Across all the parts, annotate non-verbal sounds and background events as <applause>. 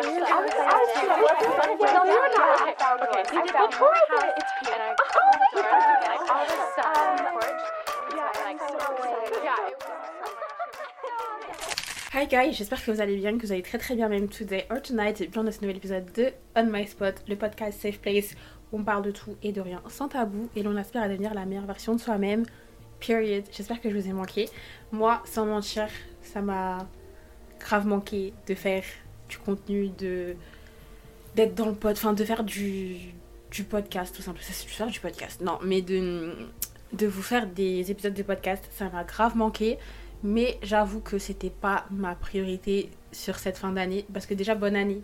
Hi guys, j'espère que vous allez bien, que vous allez très très bien même today or tonight et bien dans ce nouvel épisode de On My Spot, le podcast Safe Place où on parle de tout et de rien sans tabou et l'on aspire à devenir la meilleure version de soi-même. Period. J'espère que je vous ai manqué. Moi, sans mentir, ça m'a grave manqué de faire du contenu, de d'être dans le pod, enfin de faire du, du podcast tout simplement. C'est faire du podcast, non, mais de, de vous faire des épisodes de podcast, ça m'a grave manqué. Mais j'avoue que c'était pas ma priorité sur cette fin d'année. Parce que déjà, bonne année.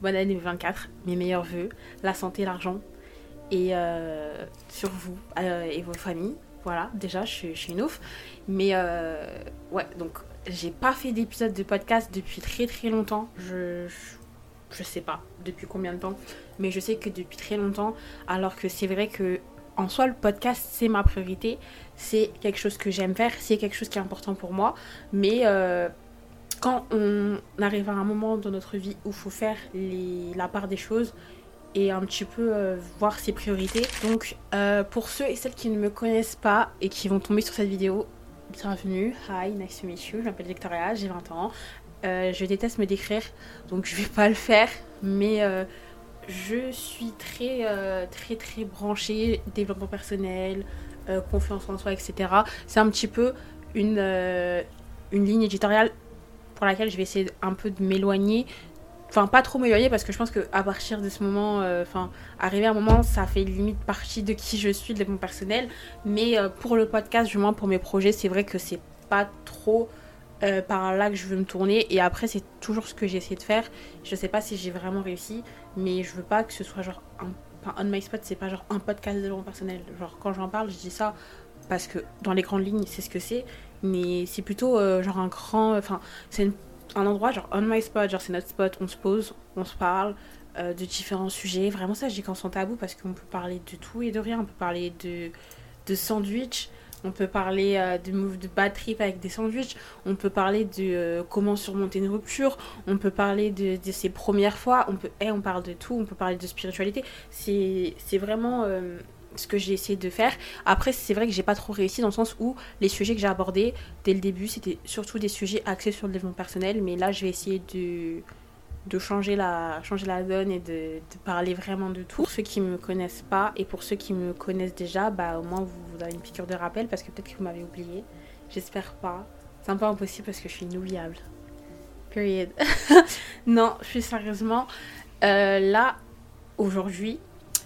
Bonne année 24. Mes meilleurs voeux. La santé, l'argent. Et euh, sur vous euh, et vos familles. Voilà, déjà, je, je suis une ouf. Mais euh, ouais, donc j'ai pas fait d'épisode de podcast depuis très très longtemps. Je, je, sais pas depuis combien de temps. Mais je sais que depuis très longtemps. Alors que c'est vrai que en soi, le podcast, c'est ma priorité. C'est quelque chose que j'aime faire. C'est quelque chose qui est important pour moi. Mais euh, quand on arrive à un moment dans notre vie où il faut faire la part des choses et un petit peu euh, voir ses priorités. Donc, euh, pour ceux et celles qui ne me connaissent pas et qui vont tomber sur cette vidéo, bienvenue. Hi, nice to meet you. Je m'appelle Victoria, j'ai 20 ans. Euh, je déteste me décrire, donc je vais pas le faire. Mais euh, je suis très, euh, très, très branchée développement personnel, confiance en soi, etc. C'est un petit peu une, une ligne éditoriale pour laquelle je vais essayer un peu de m'éloigner. Enfin, pas trop m'éloigner parce que je pense qu'à partir de ce moment, euh, enfin, arriver à un moment, ça fait limite partie de qui je suis, de développement personnel. Mais euh, pour le podcast, du moins pour mes projets, c'est vrai que c'est pas trop euh, par là que je veux me tourner. Et après, c'est toujours ce que j'ai essayé de faire. Je sais pas si j'ai vraiment réussi, mais je veux pas que ce soit genre un. Enfin, On My Spot, c'est pas genre un podcast de développement personnel. Genre, quand j'en parle, je dis ça parce que dans les grandes lignes, c'est ce que c'est. Mais c'est plutôt euh, genre un grand. Enfin, c'est une- un endroit, genre On My Spot, genre c'est notre spot, on se pose, on se parle. euh, de différents sujets, vraiment ça je dis qu'en sans tabou parce qu'on peut parler de tout et de rien, on peut parler de, de sandwich, on peut parler euh, de move de bad trip avec des sandwichs, on peut parler de euh, comment surmonter une rupture, on peut parler de, de ses premières fois, on peut, eh, on parle de tout, on peut parler de spiritualité. C'est vraiment ce que j'ai essayé de faire. Après, c'est vrai que j'ai pas trop réussi dans le sens où les sujets que j'ai abordés dès le début, c'était surtout des sujets axés sur le développement personnel, mais là, je vais essayer de de changer la, changer la donne et de, parler vraiment de tout. Pour ceux qui me connaissent pas et pour ceux qui me connaissent déjà, bah au moins vous, vous avez une piqûre de rappel parce que peut-être que vous m'avez oublié. J'espère pas. C'est un peu impossible parce que je suis inoubliable. Period. <laughs> non, je suis sérieusement. euh, là, aujourd'hui,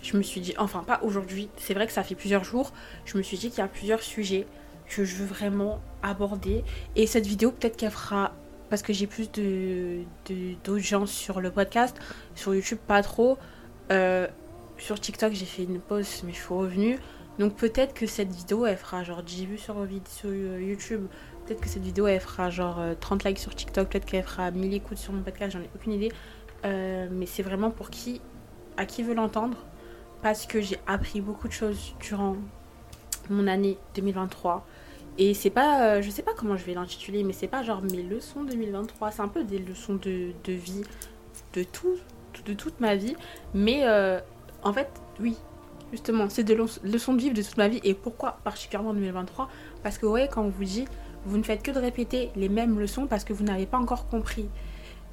je me suis dit, enfin pas aujourd'hui, c'est vrai que ça fait plusieurs jours, je me suis dit qu'il y a plusieurs sujets que je veux vraiment aborder. Et cette vidéo, peut-être qu'elle fera parce que j'ai plus de d'audience sur le podcast. Sur YouTube, pas trop. Euh, sur TikTok, j'ai fait une pause, mais je suis revenue. Donc peut-être que cette vidéo, elle fera genre 10 vues sur, euh, YouTube. Peut-être que cette vidéo, elle fera genre euh, 30 likes sur TikTok. Peut-être qu'elle fera 1000 écoutes sur mon podcast, j'en ai aucune idée. Euh, mais c'est vraiment pour qui, à qui veut l'entendre. Parce que j'ai appris beaucoup de choses durant mon année 2023. Et c'est pas, euh, je sais pas comment je vais l'intituler, mais c'est pas genre mes leçons 2023, c'est un peu des leçons de, de vie, de tout, de toute ma vie. Mais euh, en fait, oui, justement, c'est des leçons de vivre de toute ma vie. Et pourquoi particulièrement en 2023 Parce que vous voyez, quand on vous dit, vous ne faites que de répéter les mêmes leçons parce que vous n'avez pas encore compris.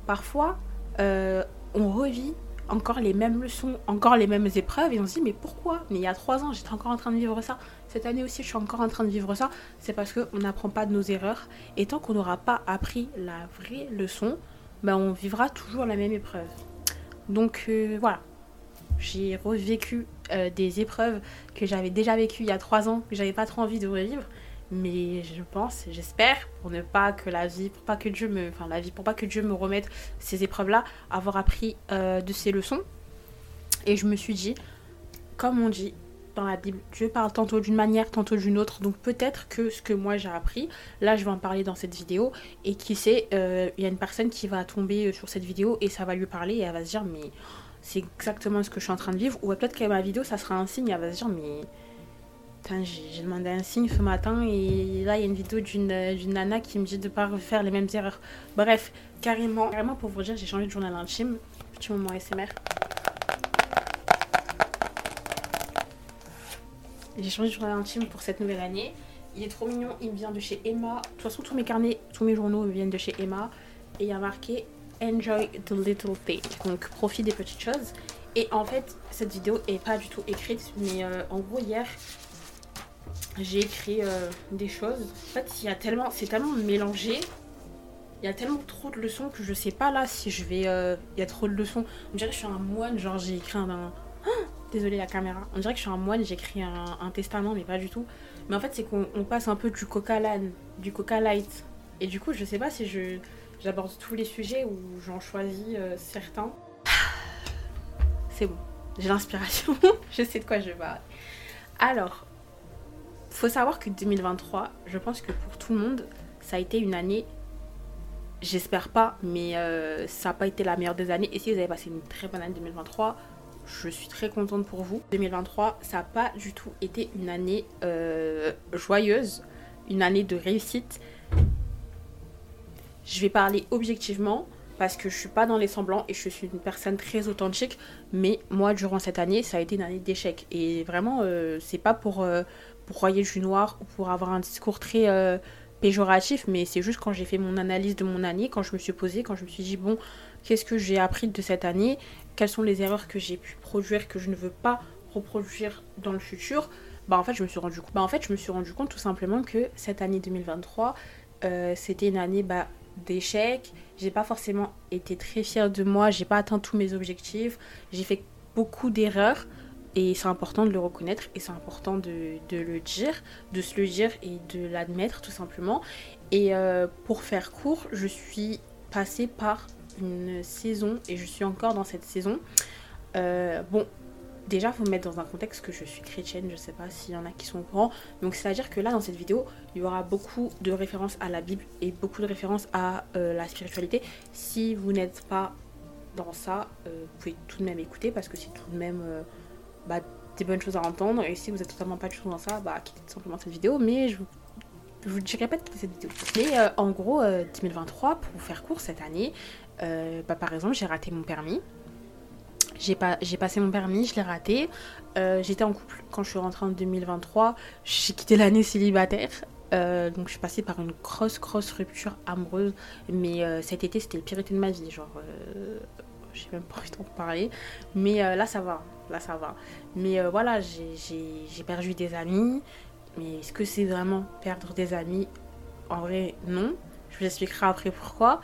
Parfois, euh, on revit encore les mêmes leçons, encore les mêmes épreuves, et on se dit, mais pourquoi? Mais il y a trois ans, j'étais encore en train de vivre ça. Cette année aussi, je suis encore en train de vivre ça. C'est parce qu'on n'apprend pas de nos erreurs. Et tant qu'on n'aura pas appris la vraie leçon, ben on vivra toujours la même épreuve. Donc euh, voilà. J'ai revécu euh, des épreuves que j'avais déjà vécues il y a trois ans, que j'avais pas trop envie de revivre. Mais je pense, j'espère, pour ne pas que la vie, pour pas que Dieu me, enfin la vie, pour pas que Dieu me remette ces épreuves-là, avoir appris euh, de ces leçons. Et je me suis dit, comme on dit dans la Bible, Dieu parle tantôt d'une manière, tantôt d'une autre. Donc peut-être que ce que moi j'ai appris, là je vais en parler dans cette vidéo. Et qui sait, euh, il y a une personne qui va tomber sur cette vidéo et ça va lui parler et elle va se dire, mais c'est exactement ce que je suis en train de vivre. Ou peut-être qu'à ma vidéo, ça sera un signe, elle va se dire, mais j'ai demandé un signe ce matin et là il y a une vidéo d'une nana qui me dit de pas refaire les mêmes erreurs. Bref, carrément, carrément pour vous dire, j'ai changé de journal intime. Petit moment SMR. J'ai changé de journal intime pour cette nouvelle année. Il est trop mignon, il vient de chez Emma. De toute façon, tous mes carnets, tous mes journaux viennent de chez Emma. Et il y a marqué Enjoy the little things. Donc, profite des petites choses. Et en fait, cette vidéo est pas du tout écrite, mais euh, en gros, hier, j'ai écrit euh, des choses. En fait, il y a tellement, c'est tellement mélangé. Il y a tellement trop de leçons que je sais pas là si je vais. Euh, il y a trop de leçons. On dirait que je suis un moine, genre j'ai écrit un. un... désolé la caméra. On dirait que je suis un moine, j'écris un, un testament, mais pas du tout. Mais en fait, c'est qu'on passe un peu du coca lan, du coca light. Et du coup, je sais pas si je j'aborde tous les sujets ou j'en choisis certains. <sighs> C'est bon, j'ai l'inspiration, <laughs> je sais de quoi je parle. Alors, faut savoir que 2023, je pense que pour tout le monde, ça a été une année, j'espère pas, mais euh, ça n'a pas été la meilleure des années. Et si vous avez passé une très bonne année 2023, je suis très contente pour vous. 2023, ça n'a pas du tout été une année euh, joyeuse, une année de réussite. Je vais parler objectivement parce que je suis pas dans les semblants et je suis une personne très authentique. Mais moi, durant cette année, ça a été une année d'échec. Et vraiment, euh, c'est pas pour, euh, pour croyer du noir ou pour avoir un discours très euh, péjoratif, mais c'est juste quand j'ai fait mon analyse de mon année, quand je me suis posée, quand je me suis dit, bon, qu'est-ce que j'ai appris de cette année? Quelles sont les erreurs que j'ai pu produire que je ne veux pas reproduire dans le futur? Bah en fait je me suis rendu compte bah en fait je me suis rendu compte tout simplement que cette année 2023 c'était une année bah, d'échecs. J'ai pas forcément été très fière de moi, j'ai pas atteint tous mes objectifs, j'ai fait beaucoup d'erreurs et c'est important de le reconnaître et c'est important de, de, le dire, de se le dire et de l'admettre tout simplement. Et euh, pour faire court, je suis passée par une saison et je suis encore dans cette saison. Euh, bon, Déjà, il faut me mettre dans un contexte que je suis chrétienne, je sais pas s'il y en a qui sont au courant. Donc, c'est-à-dire que là, dans cette vidéo, il y aura beaucoup de références à la Bible et beaucoup de références à euh, la spiritualité. Si vous n'êtes pas dans ça, vous pouvez tout de même écouter parce que c'est tout de même bah, des bonnes choses à entendre. Et si vous êtes totalement pas du tout dans ça, bah, quittez simplement cette vidéo. Mais je vous, je vous dirai pas de quitter cette vidéo. Mais en gros, 2023, pour vous faire court cette année, bah, par exemple, j'ai raté mon permis. J'ai pas, passé mon permis, je l'ai raté. Euh, j'étais en couple quand je suis rentrée en 2023. J'ai quitté l'année célibataire. Euh, donc je suis passée par une grosse, grosse rupture amoureuse. Mais euh, cet été, c'était le pire été de ma vie. Genre, j'ai même pas envie d'en parler. Mais là, ça va. Là, ça va. Mais voilà, j'ai perdu des amis. Mais est-ce que c'est vraiment perdre des amis? En vrai, non. Je vous expliquerai après pourquoi.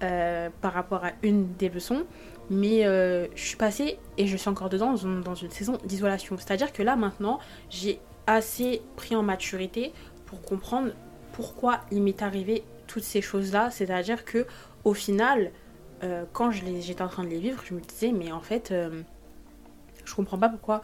par rapport à une des leçons. Mais euh, je suis passée et je suis encore dedans dans une, saison d'isolation. C'est-à-dire que là maintenant, j'ai assez pris en maturité pour comprendre pourquoi il m'est arrivé toutes ces choses-là. C'est-à-dire que au final, euh, quand j'étais en train de les vivre, je me disais mais en fait, euh, je comprends pas pourquoi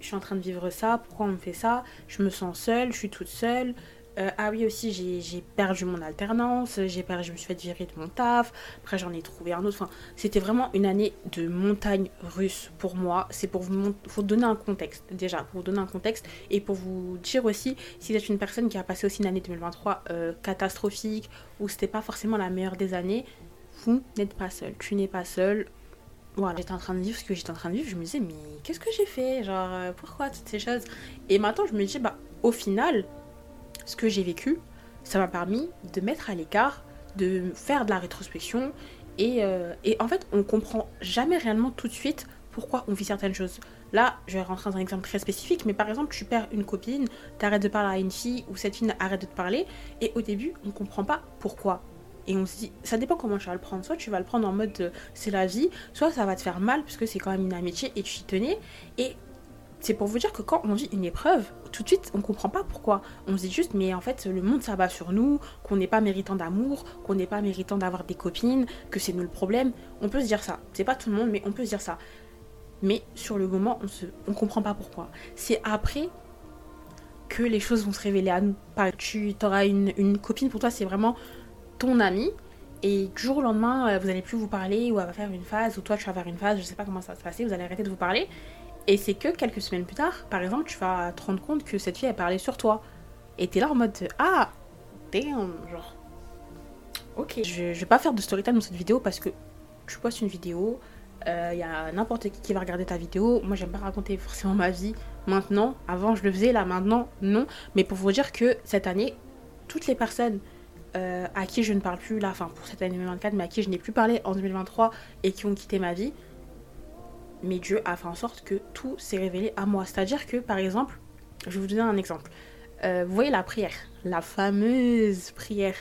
je suis en train de vivre ça, pourquoi on me fait ça. Je me sens seule, je suis toute seule. Euh, ah oui, aussi, j'ai perdu mon alternance, j'ai perdu, je me suis fait virer de mon taf, après j'en ai trouvé un autre. Enfin, c'était vraiment une année de montagne russe pour moi. C'est pour vous, donner un contexte, déjà, pour vous donner un contexte et pour vous dire aussi, si vous êtes une personne qui a passé aussi une année 2023 euh, catastrophique ou c'était pas forcément la meilleure des années, vous n'êtes pas seul. Tu n'es pas seul. J'étais en train de vivre ce que j'étais en train de vivre. Je me disais, mais qu'est-ce que j'ai fait? Genre, euh, pourquoi toutes ces choses? Et maintenant, je me dis, bah, au final, ce que j'ai vécu, ça m'a permis de mettre à l'écart, de faire de la rétrospection. Et, euh, et, en fait, on comprend jamais réellement tout de suite pourquoi on vit certaines choses. Là, je vais rentrer dans un exemple très spécifique, mais par exemple, tu perds une copine, tu arrêtes de parler à une fille, ou cette fille arrête de te parler, et au début, on comprend pas pourquoi. Et on se dit, ça dépend comment tu vas le prendre. Soit tu vas le prendre en mode euh, c'est la vie, soit ça va te faire mal, puisque c'est quand même une amitié et tu y tenais. Et c'est pour vous dire que quand on vit une épreuve, tout de suite, on comprend pas pourquoi. On se dit juste, mais en fait, le monde s'abat sur nous, qu'on n'est pas méritant d'amour, qu'on n'est pas méritant d'avoir des copines, que c'est nous le problème. On peut se dire ça. C'est pas tout le monde, mais on peut se dire ça. Mais sur le moment, on se, on comprend pas pourquoi. C'est après que les choses vont se révéler à nous. Tu auras une, une copine, pour toi, c'est vraiment ton ami. Et du jour au lendemain, euh, vous allez plus vous parler, ou elle va faire une phase, ou toi tu vas faire une phase, je sais pas comment ça va se passer, vous allez arrêter de vous parler. Et c'est que quelques semaines plus tard, par exemple, tu vas te rendre compte que cette fille a parlé sur toi. Et t'es là en mode Ah, damn, genre. Ok. Je, vais pas faire de story dans cette vidéo parce que tu postes une vidéo, Il euh, y a n'importe qui qui va regarder ta vidéo. Moi, j'aime pas raconter <laughs> forcément ma vie maintenant. Avant, je le faisais, là, maintenant, non. Mais pour vous dire que cette année, toutes les personnes euh, à qui je ne parle plus, là, enfin, pour cette année 2024, mais à qui je n'ai plus parlé en 2023 et qui ont quitté ma vie, mais Dieu a fait en sorte que tout s'est révélé à moi. C'est-à-dire que, par exemple, je vais vous donner un exemple. Euh, vous voyez la prière, la fameuse prière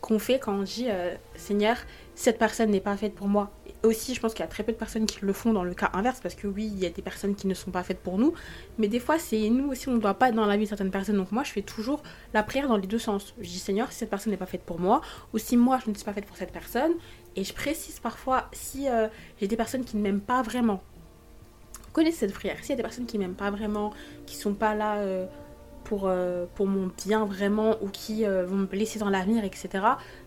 qu'on fait quand on dit Seigneur, cette personne n'est pas faite pour moi aussi, je pense qu'il y a très peu de personnes qui le font dans le cas inverse, parce que oui, il y a des personnes qui ne sont pas faites pour nous, mais des fois, c'est nous aussi, on ne doit pas être dans la vie de certaines personnes. Donc moi, je fais toujours la prière dans les deux sens. Je dis Seigneur, si cette personne n'est pas faite pour moi, ou si moi, je ne suis pas faite pour cette personne, et je précise parfois si euh, j'ai des personnes qui ne m'aiment pas vraiment. Vous connaissez cette prière? S'il y a des personnes qui ne m'aiment pas vraiment, qui sont pas là... Euh, pour, euh, pour mon bien vraiment ou qui vont me blesser dans l'avenir, etc.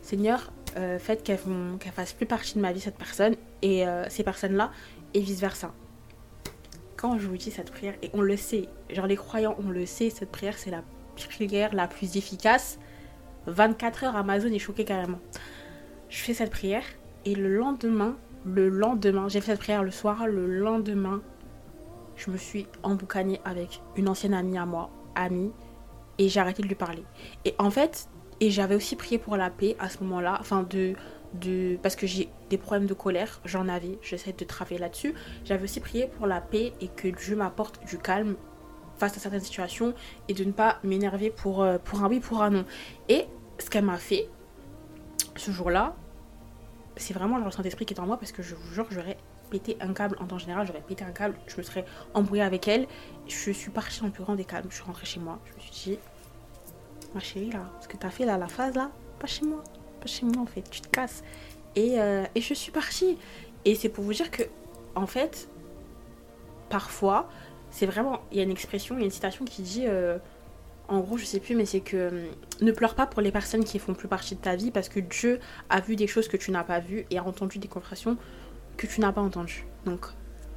Seigneur, euh, fait qu'elles qu fassent plus partie de ma vie, cette personne, et euh, ces personnes-là, et vice-versa. Quand je vous dis cette prière, et on le sait, genre les croyants, on le sait, cette prière, c'est la prière la plus efficace. 24 heures, Amazon est choqué carrément. Je fais cette prière, et le lendemain, le lendemain, j'ai fait cette prière le soir, le lendemain, je me suis emboucanée avec une ancienne amie à moi, amie, et j'ai arrêté de lui parler. Et en fait, et j'avais aussi prié pour la paix à ce moment-là, enfin de, de parce que j'ai des problèmes de colère, j'en avais, j'essaie de travailler là-dessus. J'avais aussi prié pour la paix et que Dieu m'apporte du calme face à certaines situations et de ne pas m'énerver pour, euh, pour un oui, pour un non. Et ce qu'elle m'a fait ce jour-là, c'est vraiment le ressent d'esprit qui est en moi parce que je vous jure, j'aurais pété un câble en temps général, j'aurais pété un câble, je me serais embrouillée avec elle. Je suis partie en plus grand des calmes, je suis rentrée chez moi, je me suis dit, ma chérie, là, ce que t'as fait là, la phase là, pas chez moi. Pas chez moi en fait, tu te casses. Et, euh, et je suis partie. Et c'est pour vous dire que, en fait, parfois, c'est vraiment. Il y a une expression, il y a une citation qui dit. Euh, en gros, je sais plus, mais c'est que euh, ne pleure pas pour les personnes qui font plus partie de ta vie parce que Dieu a vu des choses que tu n'as pas vues et a entendu des conversations que tu n'as pas entendues. Donc,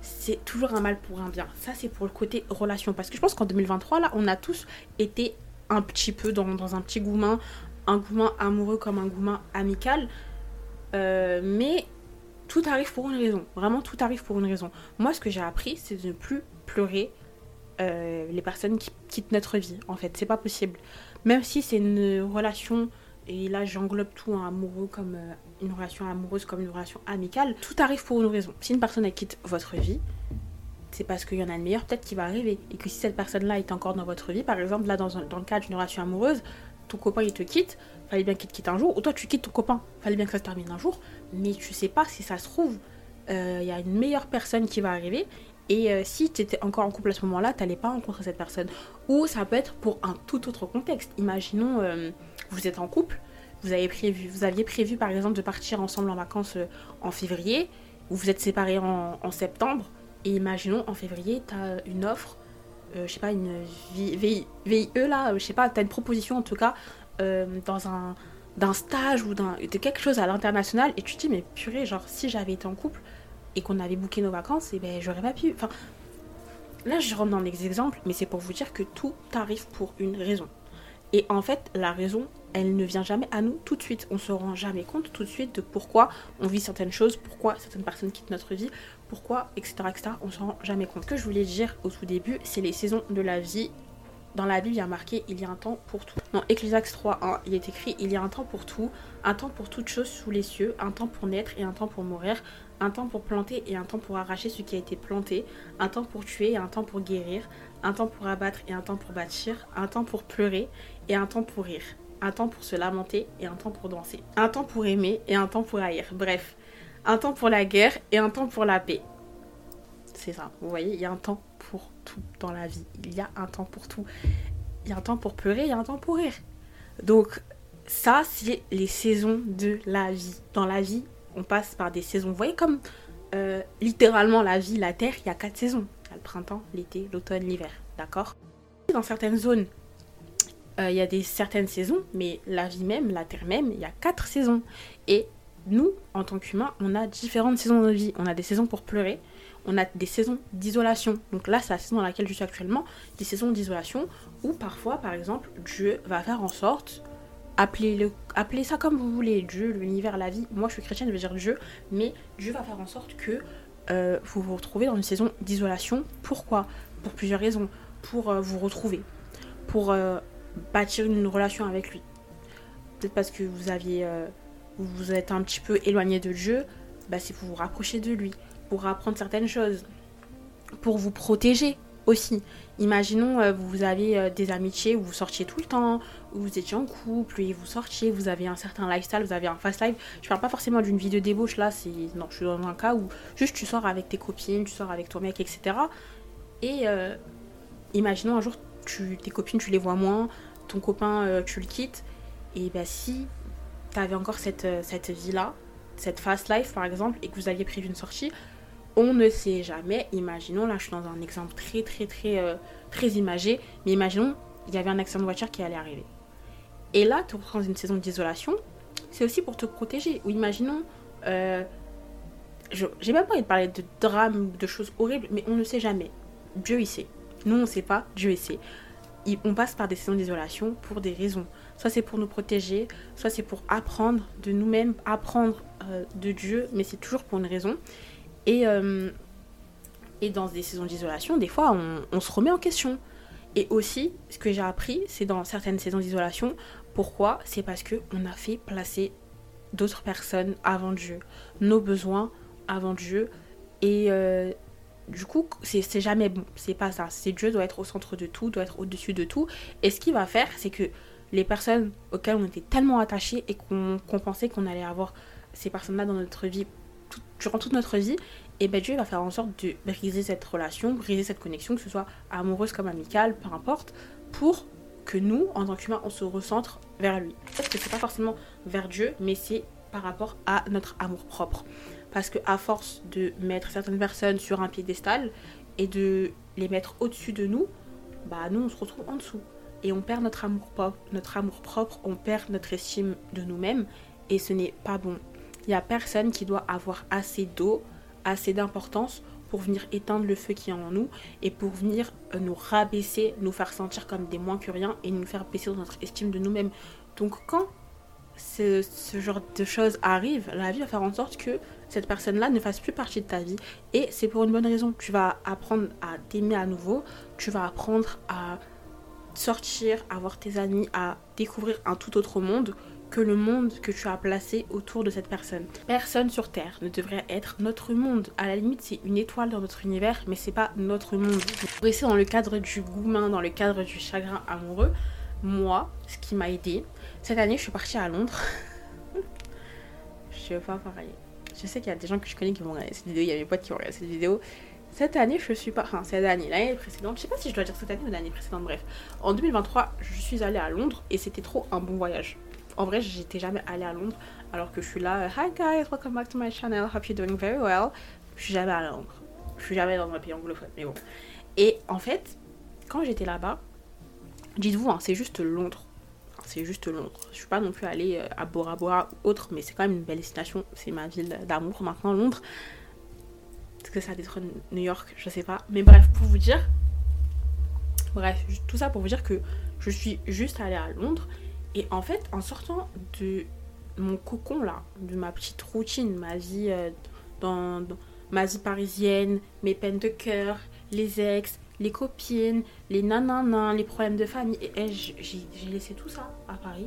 c'est toujours un mal pour un bien. Ça, c'est pour le côté relation. Parce que je pense qu'en 2023, là, on a tous été un petit peu dans, un petit goumin, un goumin amoureux comme un goumin amical. Euh, mais tout arrive pour une raison. Vraiment, tout arrive pour une raison. Moi, ce que j'ai appris, c'est de ne plus pleurer euh, les personnes qui quittent notre vie. En fait, c'est pas possible. Même si c'est une relation, et là j'englobe tout, un amoureux comme euh, une relation amoureuse, comme une relation amicale, tout arrive pour une raison. Si une personne quitte votre vie, c'est parce qu'il y en a une meilleure peut-être qui va arriver. Et que si cette personne-là est encore dans votre vie, par exemple, là, dans, dans le cas d'une relation amoureuse, ton copain il te quitte, fallait bien qu'il te quitte un jour, ou toi tu quittes ton copain, fallait bien que ça se termine un jour, mais tu sais pas si ça se trouve, euh, il y a une meilleure personne qui va arriver, et euh, si tu étais encore en couple à ce moment-là, tu n'allais pas rencontrer cette personne. Ou ça peut être pour un tout autre contexte. Imaginons, euh, vous êtes en couple, vous, avez prévu, vous aviez prévu par exemple de partir ensemble en vacances en février, ou vous êtes séparés en septembre, et imaginons, en février, tu as une offre, euh, je sais pas, une VIE là, je sais pas, tu as une proposition en tout cas, euh, dans un d'un stage ou d'un de quelque chose à l'international et tu te dis mais purée genre si j'avais été en couple et qu'on avait booké nos vacances et eh ben j'aurais pas pu. Enfin là je rentre dans les exemples mais c'est pour vous dire que tout arrive pour une raison. Et en fait la raison elle ne vient jamais à nous tout de suite. On se rend jamais compte tout de suite de pourquoi on vit certaines choses, pourquoi certaines personnes quittent notre vie, pourquoi, etc. etc. On se rend jamais compte. Ce que je voulais dire au tout début, c'est les saisons de la vie. Dans la Bible, il y a marqué il y a un temps pour tout. Dans Ecclésiaste 3.1, il est écrit il y a un temps pour tout, un temps pour toute chose sous les cieux, un temps pour naître et un temps pour mourir, un temps pour planter et un temps pour arracher ce qui a été planté, un temps pour tuer et un temps pour guérir, un temps pour abattre et un temps pour bâtir, un temps pour pleurer et un temps pour rire un temps pour se lamenter et un temps pour danser, un temps pour aimer et un temps pour haïr. Bref, un temps pour la guerre et un temps pour la paix. C'est ça, vous voyez, il y a un temps pour tout dans la vie. Il y a un temps pour tout. Il y a un temps pour pleurer, il y a un temps pour rire. Donc ça, c'est les saisons de la vie. Dans la vie, on passe par des saisons. Vous voyez comme euh, littéralement la vie, la Terre, il y a quatre saisons. Il y a le printemps, l'été, l'automne, l'hiver. D'accord Dans certaines zones, euh, il y a des certaines saisons, mais la vie même, la terre même, il y a quatre saisons. Et nous, en tant qu'humains, on a différentes saisons de vie. On a des saisons pour pleurer, on a des saisons d'isolation. Donc là, c'est la saison dans laquelle je suis actuellement, des saisons d'isolation où parfois, par exemple, Dieu va faire en sorte, appelez, le, ça comme vous voulez, Dieu, l'univers, la vie. Moi, je suis chrétienne, je veux dire Dieu, mais Dieu va faire en sorte que euh, vous vous retrouvez dans une saison d'isolation. Pourquoi? Pour plusieurs raisons. Pour euh, vous retrouver, pour bâtir une relation avec lui. Peut-être parce que vous aviez, vous vous êtes un petit peu éloigné de Dieu, bah, c'est pour vous rapprocher de lui, pour apprendre certaines choses, pour vous protéger aussi. Imaginons, euh, vous avez euh, des amitiés où vous sortiez tout le temps, où vous étiez en couple, et vous sortiez, vous avez un certain lifestyle, vous avez un fast life. Je parle pas forcément d'une vie de débauche là, c'est non, je suis dans un cas où juste tu sors avec tes copines, tu sors avec ton mec, etc. Et euh, imaginons un jour, tes copines, tu les vois moins, ton copain, tu le quittes, et bah si tu avais encore cette, cette vie là, cette fast life par exemple, et que vous aviez prévu une sortie, on ne sait jamais. Imaginons, là je suis dans un exemple très très très euh, très imagé, mais imaginons il y avait un accident de voiture qui allait arriver. Et là, tu reprends une saison d'isolation, c'est aussi pour te protéger. Ou imaginons, euh, j'ai même pas envie de parler de drame, de choses horribles, mais on ne sait jamais. Dieu il sait. Nous on ne sait pas, Dieu sait. on passe par des saisons d'isolation pour des raisons. Soit c'est pour nous protéger, soit c'est pour apprendre de nous-mêmes, apprendre euh, de Dieu, mais c'est toujours pour une raison. Et, euh, et dans des saisons d'isolation, des fois, on, se remet en question. Et aussi, ce que j'ai appris, c'est dans certaines saisons d'isolation, pourquoi? C'est parce qu'on a fait placer d'autres personnes avant Dieu, nos besoins avant Dieu. Et euh, du coup, c'est jamais bon, c'est pas ça. C'est Dieu doit être au centre de tout, doit être au-dessus de tout. Et ce qu'il va faire, c'est que les personnes auxquelles on était tellement attachés et qu'on pensait qu'on allait avoir ces personnes-là dans notre vie durant toute notre vie, et ben Dieu va faire en sorte de briser cette relation, briser cette connexion, que ce soit amoureuse comme amicale, peu importe, pour que nous, en tant qu'humains, on se recentre vers lui. Peut-être que c'est pas forcément vers Dieu, mais c'est par rapport à notre amour propre. Parce que à force de mettre certaines personnes sur un piédestal et de les mettre au-dessus de nous, bah nous on se retrouve en dessous et on perd notre amour propre, notre amour propre, on perd notre estime de nous-mêmes et ce n'est pas bon. Il n'y a personne qui doit avoir assez d'eau, assez d'importance pour venir éteindre le feu qui est en nous et pour venir euh, nous rabaisser, nous faire sentir comme des moins que rien et nous faire baisser notre estime de nous-mêmes. Donc quand ce, genre de choses arrive, la vie va faire en sorte que cette personne-là ne fasse plus partie de ta vie. Et c'est pour une bonne raison. Tu vas apprendre à t'aimer à nouveau, tu vas apprendre à sortir, à voir tes amis, à découvrir un tout autre monde que le monde que tu as placé autour de cette personne. Personne sur Terre ne devrait être notre monde. À la limite, c'est une étoile dans notre univers, mais c'est pas notre monde. Pour rester dans le cadre du goumin, dans le cadre du chagrin amoureux, moi, ce qui m'a aidé, cette année, je suis partie à Londres. <laughs> je vais pas parler. Je sais qu'il y a des gens que je connais qui vont regarder cette vidéo, il y a mes potes qui vont regarder cette vidéo. Cette année, je suis pas. Enfin, cette année, l'année précédente, je sais pas si je dois dire cette année ou l'année précédente, bref. En 2023, je suis allée à Londres et c'était trop un bon voyage. En vrai, j'étais jamais allée à Londres alors que je suis là. Hi guys, welcome back to my channel. Hope you're doing very well. Je suis jamais allée à Londres. Je suis jamais dans un pays anglophone, mais bon. Et en fait, quand j'étais là-bas, dites-vous, hein, c'est juste Londres. C'est juste Londres. Je suis pas non plus allée euh, à Bora Bora ou autre, mais c'est quand même une belle destination. C'est ma ville d'amour maintenant, Londres. Est-ce que ça détrône New York? Je sais pas. Mais bref, pour vous dire. Bref, tout ça pour vous dire que je suis juste allée à Londres et en fait, en sortant de mon cocon là, de ma petite routine, ma vie euh, dans, ma vie parisienne, mes peines de cœur, les ex, les copines, les nananins, les problèmes de famille, et, j'ai laissé tout ça à Paris.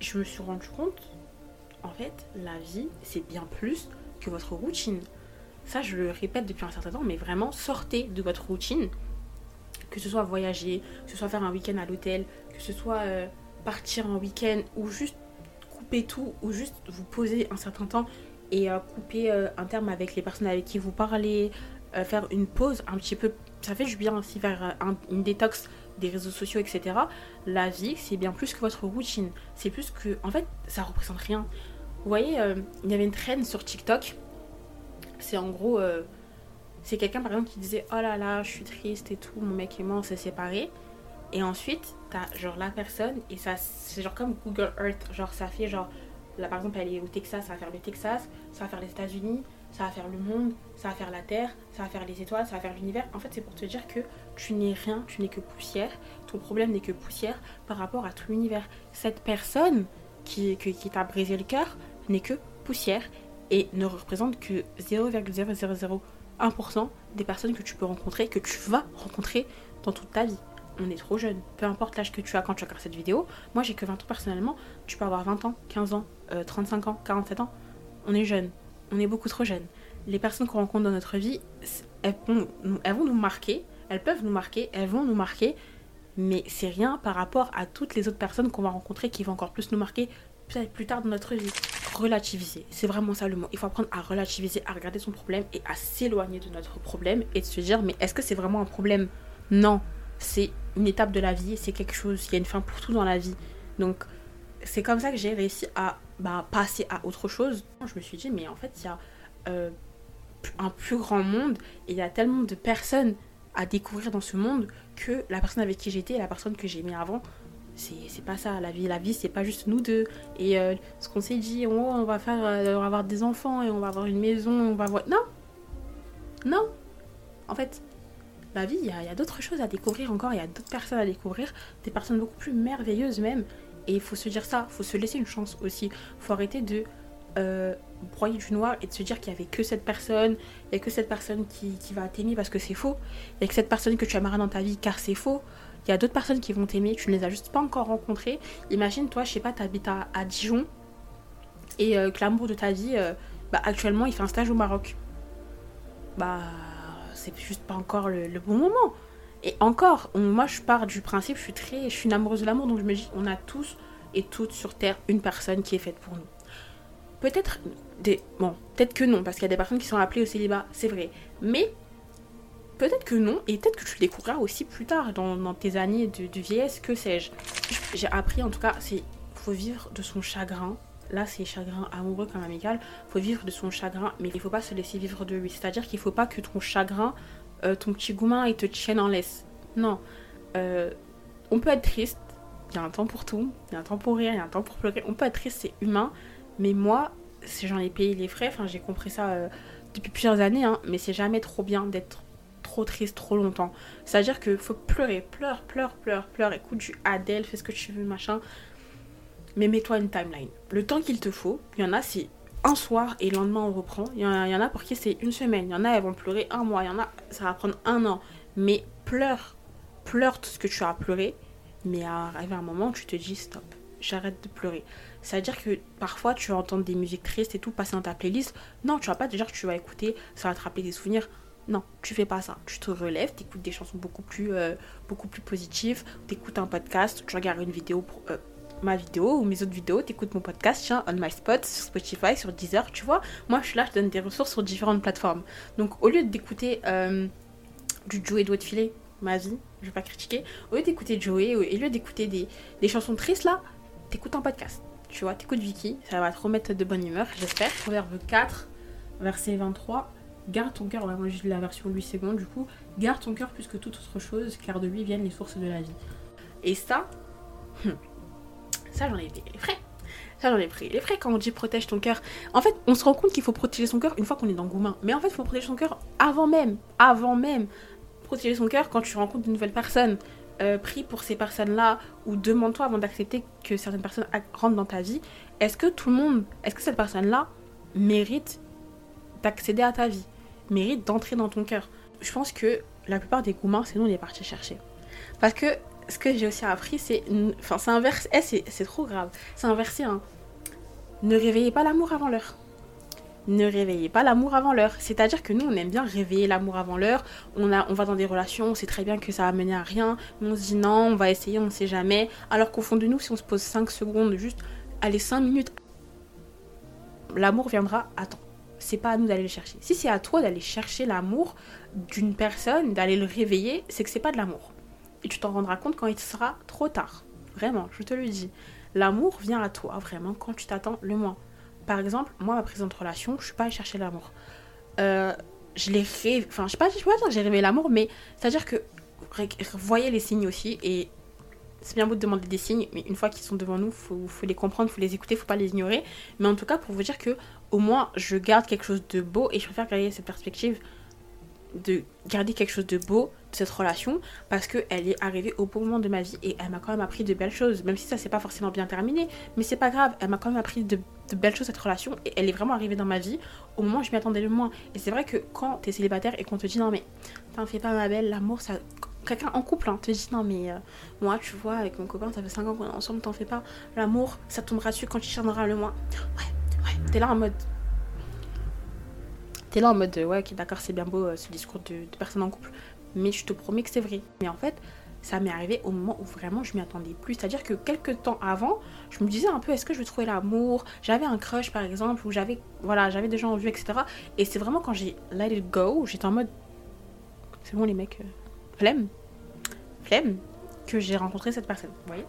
Je me suis rendu compte, en fait, la vie, c'est bien plus que votre routine. Ça, je le répète depuis un certain temps, mais vraiment, sortez de votre routine. Que ce soit voyager, que ce soit faire un week-end à l'hôtel, que ce soit euh, partir en week-end ou juste couper tout ou juste vous poser un certain temps et euh, couper euh, un terme avec les personnes avec qui vous parlez, faire une pause un petit peu. Ça fait du bien aussi faire une détox des réseaux sociaux, etc. La vie, c'est bien plus que votre routine. C'est plus que. En fait, ça représente rien. Vous voyez, il y avait une traîne sur TikTok. C'est en gros. c'est quelqu'un par exemple qui disait Oh là là, je suis triste et tout, mon mec et moi on s'est séparés. Et ensuite, t'as genre la personne et ça, c'est genre comme Google Earth. Genre, ça fait genre, là par exemple, elle est au Texas, ça va faire le Texas, ça va faire les États-Unis, ça va faire le monde, ça va faire la Terre, ça va faire les étoiles, ça va faire l'univers. En fait, c'est pour te dire que tu n'es rien, tu n'es que poussière. Ton problème n'est que poussière par rapport à tout l'univers. Cette personne qui, qui, t'a brisé le cœur n'est que poussière. et ne représente que 0,0001% des personnes que tu peux rencontrer, que tu vas rencontrer dans toute ta vie. On est trop jeune. Peu importe l'âge que tu as quand tu regardes cette vidéo. Moi, j'ai que 20 ans personnellement. Tu peux avoir 20 ans, 15 ans, 35 euh, ans, 47 ans. On est jeune. On est beaucoup trop jeune. Les personnes qu'on rencontre dans notre vie, elles vont, elles vont nous marquer. Elles peuvent nous marquer. Elles vont nous marquer. Mais c'est rien par rapport à toutes les autres personnes qu'on va rencontrer qui vont encore plus nous marquer plus tard dans notre vie. Relativiser, c'est vraiment ça le mot. Il faut apprendre à relativiser, à regarder son problème et à s'éloigner de notre problème et de se dire mais est-ce que c'est vraiment un problème? Non, c'est une étape de la vie, c'est quelque chose, il y a une fin pour tout dans la vie. Donc c'est comme ça que j'ai réussi à bah, passer à autre chose. Je me suis dit mais en fait il y a euh, un plus grand monde et il y a tellement de personnes à découvrir dans ce monde que la personne avec qui j'étais et la personne que j'ai aimée avant c'est pas ça. La vie la vie c'est pas juste nous deux. Et euh, ce qu'on s'est dit oh, on va faire euh, on va avoir des enfants et on va avoir une maison on va voir non. Non. En fait la vie il y a, d'autres choses à découvrir encore. Il y a d'autres personnes à découvrir. Des personnes beaucoup plus merveilleuses même et il faut se dire ça faut se laisser une chance aussi faut arrêter de euh, broyer du noir et de se dire qu'il y avait que cette personne il y a que cette personne qui, qui va t'aimer parce que c'est faux il y a que cette personne que tu aimeras dans ta vie car c'est faux il y a d'autres personnes qui vont t'aimer, tu ne les as juste pas encore rencontrées. Imagine, toi, je sais pas, tu habites à, Dijon et euh, que l'amour de ta vie, euh, bah, actuellement, il fait un stage au Maroc. Bah, c'est juste pas encore le, bon moment. Et encore, moi, je pars du principe, je suis très, je suis une amoureuse de l'amour, donc je me dis, on a tous et toutes sur Terre une personne qui est faite pour nous. Peut-être des, bon, peut-être que non, parce qu'il y a des personnes qui sont appelées au célibat, c'est vrai. Mais Peut-être que non, et peut-être que tu le découvriras aussi plus tard dans, tes années de, vieillesse, que sais-je. J'ai appris en tout cas, c'est faut vivre de son chagrin. Là, c'est chagrin amoureux comme amical. Faut vivre de son chagrin, mais il faut pas se laisser vivre de lui. C'est-à-dire qu'il faut pas que ton chagrin, euh, ton petit goumin, il te tienne en laisse. Non. Euh, on peut être triste. Il y a un temps pour tout. Il y a un temps pour rire. Il y a un temps pour pleurer. On peut être triste, c'est humain. Mais moi, j'en ai payé les frais. Enfin, j'ai compris ça euh, depuis plusieurs années. Hein, mais c'est jamais trop bien d'être trop triste trop longtemps. C'est-à-dire qu'il faut pleurer, pleure, pleure, pleure, pleure, écoute du Adèle, fais ce que tu veux, machin. Mais mets-toi une timeline. Le temps qu'il te faut, il y en a, c'est un soir et le lendemain on reprend. Il y, en a, pour qui c'est une semaine. Il y en a, elles vont pleurer un mois. Il y en a, ça va prendre un an. Mais pleure, pleure tout ce que tu as pleuré. Mais à arriver un moment, tu te dis stop, j'arrête de pleurer. C'est-à-dire que parfois tu vas entendre des musiques tristes et tout passer dans ta playlist. Non, tu vas pas te dire que tu vas écouter, ça va te rappeler des souvenirs. Non, tu fais pas ça. Tu te relèves, tu écoutes des chansons beaucoup plus, euh, beaucoup plus positives, tu écoutes un podcast, tu regardes une vidéo, pour, euh, ma vidéo ou mes autres vidéos, tu écoutes mon podcast, tiens, on my spot, sur Spotify, sur Deezer, tu vois. Moi, je suis là, je donne des ressources sur différentes plateformes. Donc, au lieu d'écouter euh, du Joey doit de filer, ma vie, je vais pas critiquer, au lieu d'écouter Joey, au lieu d'écouter des, des chansons tristes là, t'écoutes un podcast. Tu vois, t'écoutes Vicky, ça va te remettre de bonne humeur, j'espère. Proverbe 4, verset 23 garde ton cœur, moi j'ai la version 8 secondes du coup, garde ton cœur plus que toute autre chose, car de lui viennent les sources de la vie. Et ça, hmm, ça j'en ai pris les frais. Ça j'en ai pris les frais quand on dit protège ton cœur. En fait, on se rend compte qu'il faut protéger son cœur une fois qu'on est dans Goumin. Mais en fait, il faut protéger son cœur avant même. Avant même. Protéger son cœur quand tu rencontres de nouvelles personnes. Euh, prie pour ces personnes-là ou demande-toi avant d'accepter que certaines personnes rentrent dans ta vie. Est-ce que tout le monde, est-ce que cette personne-là mérite d'accéder à ta vie mérite d'entrer dans ton cœur? Je pense que la plupart des goumins, c'est nous, on est partis chercher. Parce que ce que j'ai aussi appris, c'est. Enfin, c'est inversé. Eh, c'est trop grave. C'est inversé, hein. Ne réveillez pas l'amour avant l'heure. Ne réveillez pas l'amour avant l'heure. C'est-à-dire que nous, on aime bien réveiller l'amour avant l'heure. On, va dans des relations, on sait très bien que ça va mener à rien. On se dit non, on va essayer, on ne sait jamais. Alors qu'au fond de nous, si on se pose 5 secondes, juste, allez, 5 minutes, l'amour viendra à temps c'est pas à nous d'aller le chercher. Si c'est à toi d'aller chercher l'amour d'une personne, d'aller le réveiller, c'est que c'est pas de l'amour. Et tu t'en rendras compte quand il sera trop tard. Vraiment, je te le dis. L'amour vient à toi vraiment quand tu t'attends le moins. Par exemple, moi, ma présente relation, je suis pas allée chercher l'amour. Euh, je l'ai rêvé, enfin, je sais pas, je sais pas dire que j'ai rêvé l'amour, mais c'est-à-dire que voyez les signes aussi et c'est bien beau de demander des signes, mais une fois qu'ils sont devant nous, faut, faut les comprendre, faut les écouter, faut pas les ignorer. Mais en tout cas, pour vous dire que au moins, je garde quelque chose de beau et je préfère garder cette perspective de garder quelque chose de beau de cette relation parce qu'elle est arrivée au bon moment de ma vie et elle m'a quand même appris de belles choses. Même si ça s'est pas forcément bien terminé, mais c'est pas grave, elle m'a quand même appris de, belles choses cette relation et elle est vraiment arrivée dans ma vie au moment où je m'y attendais le moins. Et c'est vrai que quand t'es célibataire et qu'on te dit non mais t'en fais pas ma belle, l'amour ça. Quelqu'un en couple hein, te dit non mais euh, moi tu vois avec mon copain ça fait 5 ans qu'on est ensemble, t'en fais pas. L'amour ça tombera dessus quand tu charneras le moins. Ouais, ouais, t'es là en mode t'es là en mode ouais ok d'accord c'est bien beau euh, ce discours de, personne en couple mais je te promets que c'est vrai. Mais en fait ça m'est arrivé au moment où vraiment je m'y attendais plus. C'est à dire que quelques temps avant je me disais un peu est-ce que je vais trouver l'amour? J'avais un crush par exemple ou j'avais voilà j'avais des gens en vue etc et c'est vraiment quand j'ai let it go j'étais en mode c'est bon les mecs euh, flemme. Flemme que j'ai rencontré cette personne vous voyez?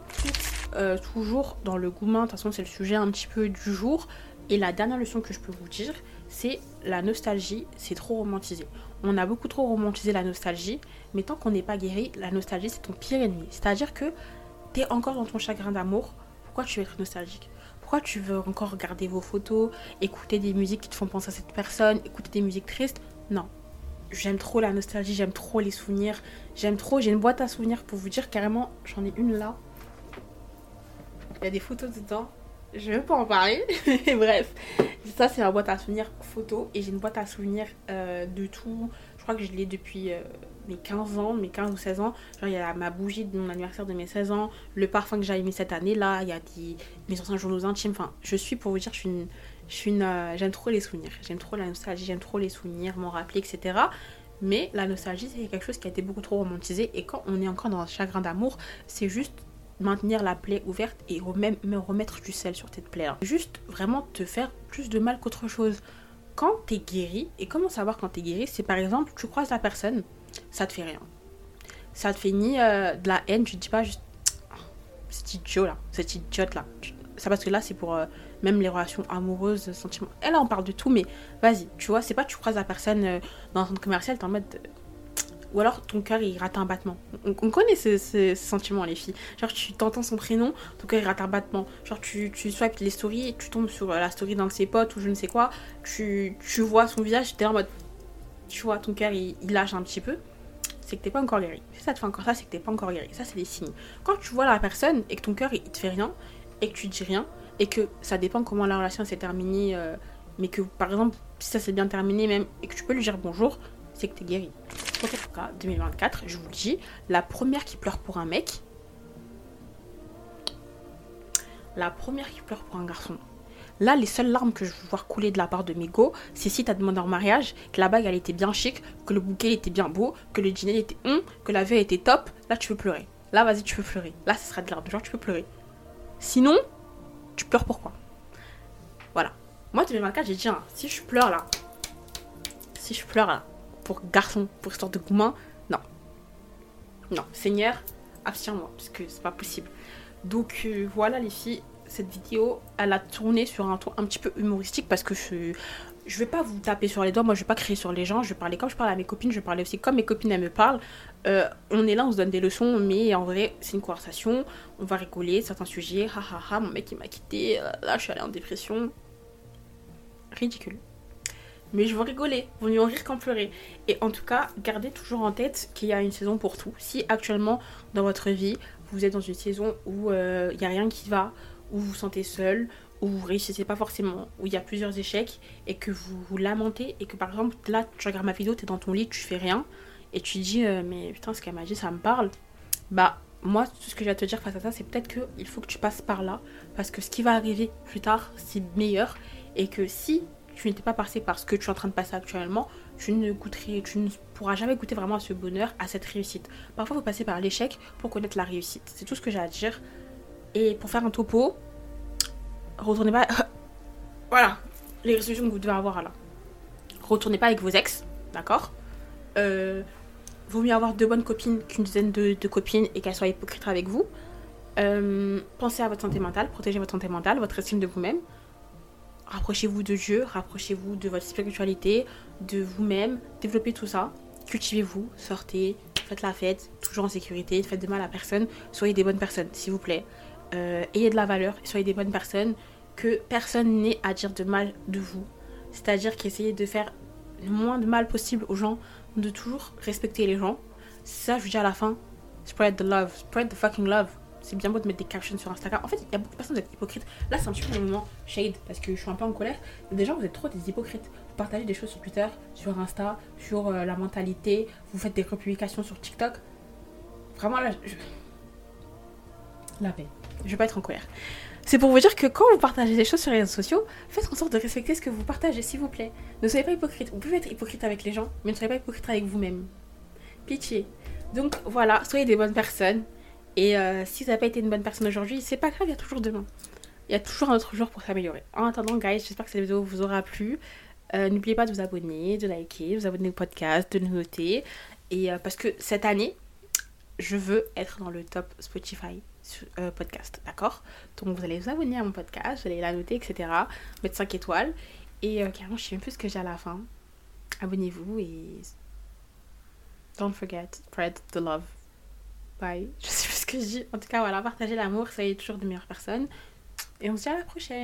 Euh, toujours dans le gourmand de toute façon c'est le sujet un petit peu du jour. Et la dernière leçon que je peux vous dire c'est la nostalgie, c'est trop romantisé. On a beaucoup trop romantisé la nostalgie, mais tant qu'on n'est pas guéri, la nostalgie c'est ton pire ennemi. C'est-à-dire que tu es encore dans ton chagrin d'amour, pourquoi tu veux être nostalgique? Pourquoi tu veux encore regarder vos photos, écouter des musiques qui te font penser à cette personne, écouter des musiques tristes? Non. J'aime trop la nostalgie, j'aime trop les souvenirs, j'aime trop, j'ai une boîte à souvenirs pour vous dire carrément, j'en ai une là. Il y a des photos dedans, je vais pas en parler. <laughs> Bref, ça c'est ma boîte à souvenirs photo et j'ai une boîte à souvenirs euh, de tout. Je crois que je l'ai depuis euh, mes 15 ans, mes 15 ou 16 ans. Genre il y a ma bougie de mon anniversaire de mes 16 ans, le parfum que j'ai mis cette année là, il y a mes anciens journaux intimes. Enfin, je suis pour vous dire, je suis une, je suis une, euh, j'aime trop les souvenirs, j'aime trop la nostalgie, j'aime trop les souvenirs, m'en rappeler, etc. Mais la nostalgie, c'est quelque chose qui a été beaucoup trop romantisé. Et quand on est encore dans un chagrin d'amour, c'est juste maintenir la plaie ouverte et même remettre du sel sur cette plaie. Juste vraiment te faire plus de mal qu'autre chose. Quand t'es guéri, et comment savoir quand t'es guéri? C'est par exemple, tu croises la personne, ça te fait rien. Ça te fait ni euh, de la haine, tu te dis pas juste cet idiot là, cette idiote là. Ça parce que là c'est pour euh, même les relations amoureuses, sentiments. Et là on parle de tout, mais vas-y, tu vois, c'est pas tu croises la personne euh, dans un centre commercial, t'es en mode ou alors ton cœur il rate un battement. On, connaît ce, sentiment les filles. Genre tu t'entends son prénom, ton cœur il rate un battement. Genre tu, tu swipes les stories, tu tombes sur la story d'un de ses potes ou je ne sais quoi, tu, tu vois son visage, t'es en mode. Tu vois, ton cœur il, lâche un petit peu. C'est que t'es pas encore guéri. Si ça te fait encore ça, c'est que t'es pas encore guéri. Ça, c'est des signes. Quand tu vois la personne et que ton cœur il, te fait rien, et que tu dis rien, et que ça dépend comment la relation s'est terminée, euh, mais que par exemple, si ça s'est bien terminé même, et que tu peux lui dire bonjour, c'est que t'es guéri. En tout cas, 2024, je vous le dis, la première qui pleure pour un mec, la première qui pleure pour un garçon. Là, les seules larmes que je veux voir couler de la part de mes go, c'est si t'as demandé en mariage, que la bague elle était bien chic, que le bouquet était bien beau, que le dîner était hum, que la veille était top. Là, tu peux pleurer. Là, vas-y, tu peux pleurer. Là, ce sera de larmes. Genre, tu peux pleurer. Sinon, tu pleures pourquoi? Voilà. Moi, 2024, j'ai dit, hein, si je pleure là, si je pleure là, pour garçon, pour histoire de gourmand, non. Non, Seigneur, abstiens-moi, parce que c'est pas possible. Donc euh, voilà les filles, cette vidéo, elle a tourné sur un ton un petit peu humoristique parce que je, je vais pas vous taper sur les doigts, moi je vais pas crier sur les gens, je vais parler comme je parle à mes copines, je vais parler aussi comme mes copines elles me parlent. Euh, on est là, on se donne des leçons, mais en vrai c'est une conversation, on va rigoler, certains sujets, ha mon mec il m'a quitté, là je suis allée en dépression. Ridicule mais je veux rigoler, vaut mieux rire qu'en pleurer. Et en tout cas, gardez toujours en tête qu'il y a une saison pour tout. Si actuellement, dans votre vie, vous êtes dans une saison où euh, il n'y a rien qui va, où vous vous sentez seul, où vous réussissez pas forcément, où il y a plusieurs échecs, et que vous vous lamentez, et que par exemple, là, tu regardes ma vidéo, tu es dans ton lit, tu fais rien, et tu dis, euh, mais putain, ce qu'elle m'a dit, ça me parle. Bah, moi, tout ce que je vais te dire face à ça, c'est peut-être qu'il faut que tu passes par là, parce que ce qui va arriver plus tard, c'est meilleur, et que si tu n'étais pas passé par ce que tu es en train de passer actuellement, tu ne goûterais, tu ne pourras jamais goûter vraiment à ce bonheur, à cette réussite. Parfois, il faut passer par l'échec pour connaître la réussite. C'est tout ce que j'ai à dire. Et pour faire un topo, retournez pas. <laughs> voilà, les résolutions que vous devez avoir là. Retournez pas avec vos ex, d'accord? Euh, Vaut mieux avoir deux bonnes copines qu'une dizaine de, copines et qu'elles soient hypocrites avec vous. Euh, pensez à votre santé mentale, protégez votre santé mentale, votre estime de vous-même rapprochez-vous de Dieu, rapprochez-vous de votre spiritualité, de vous-même, développez tout ça, cultivez-vous, sortez, faites la fête, toujours en sécurité, faites de mal à personne, soyez des bonnes personnes, s'il vous plaît. Euh, ayez de la valeur, soyez des bonnes personnes, que personne n'ait à dire de mal de vous. C'est-à-dire qu'essayez de faire le moins de mal possible aux gens, de toujours respecter les gens. Ça, je vous dis à la fin, spread the love, spread the fucking love. C'est bien beau de mettre des captions sur Instagram. En fait, il y a beaucoup de personnes qui sont hypocrites. Là, c'est un petit peu moment shade parce que je suis un peu en colère. Gens, vous êtes trop des hypocrites. Vous partagez des choses sur Twitter, sur Insta, sur euh, la mentalité. Vous faites des republications sur TikTok. Vraiment, là, je... La paix. Je vais pas être en colère. C'est pour vous dire que quand vous partagez des choses sur les réseaux sociaux, faites en sorte de respecter ce que vous partagez, s'il vous plaît. Ne soyez pas hypocrite. Vous pouvez être hypocrite avec les gens, mais ne soyez pas hypocrite avec vous-même. Pitié. Donc voilà, soyez des bonnes personnes. Et euh, si vous n'avez pas été une bonne personne aujourd'hui, c'est pas grave, il y a toujours demain. Il y a toujours un autre jour pour s'améliorer. En attendant, guys, j'espère que cette vidéo vous aura plu. Euh, N'oubliez pas de vous abonner, de liker, de vous abonner au podcast, de nous noter. Et euh, parce que cette année, je veux être dans le top Spotify podcast, d'accord? Donc vous allez vous abonner à mon podcast, vous allez la noter, etc. Mettre 5 étoiles. Et carrément, je sais même plus ce que j'ai à la fin. Abonnez-vous et... Don't forget, spread the love. Bye. Je sais plus ce que je dis. En tout cas, voilà, partagez l'amour, soyez toujours de meilleures personnes. Et on se dit à la prochaine.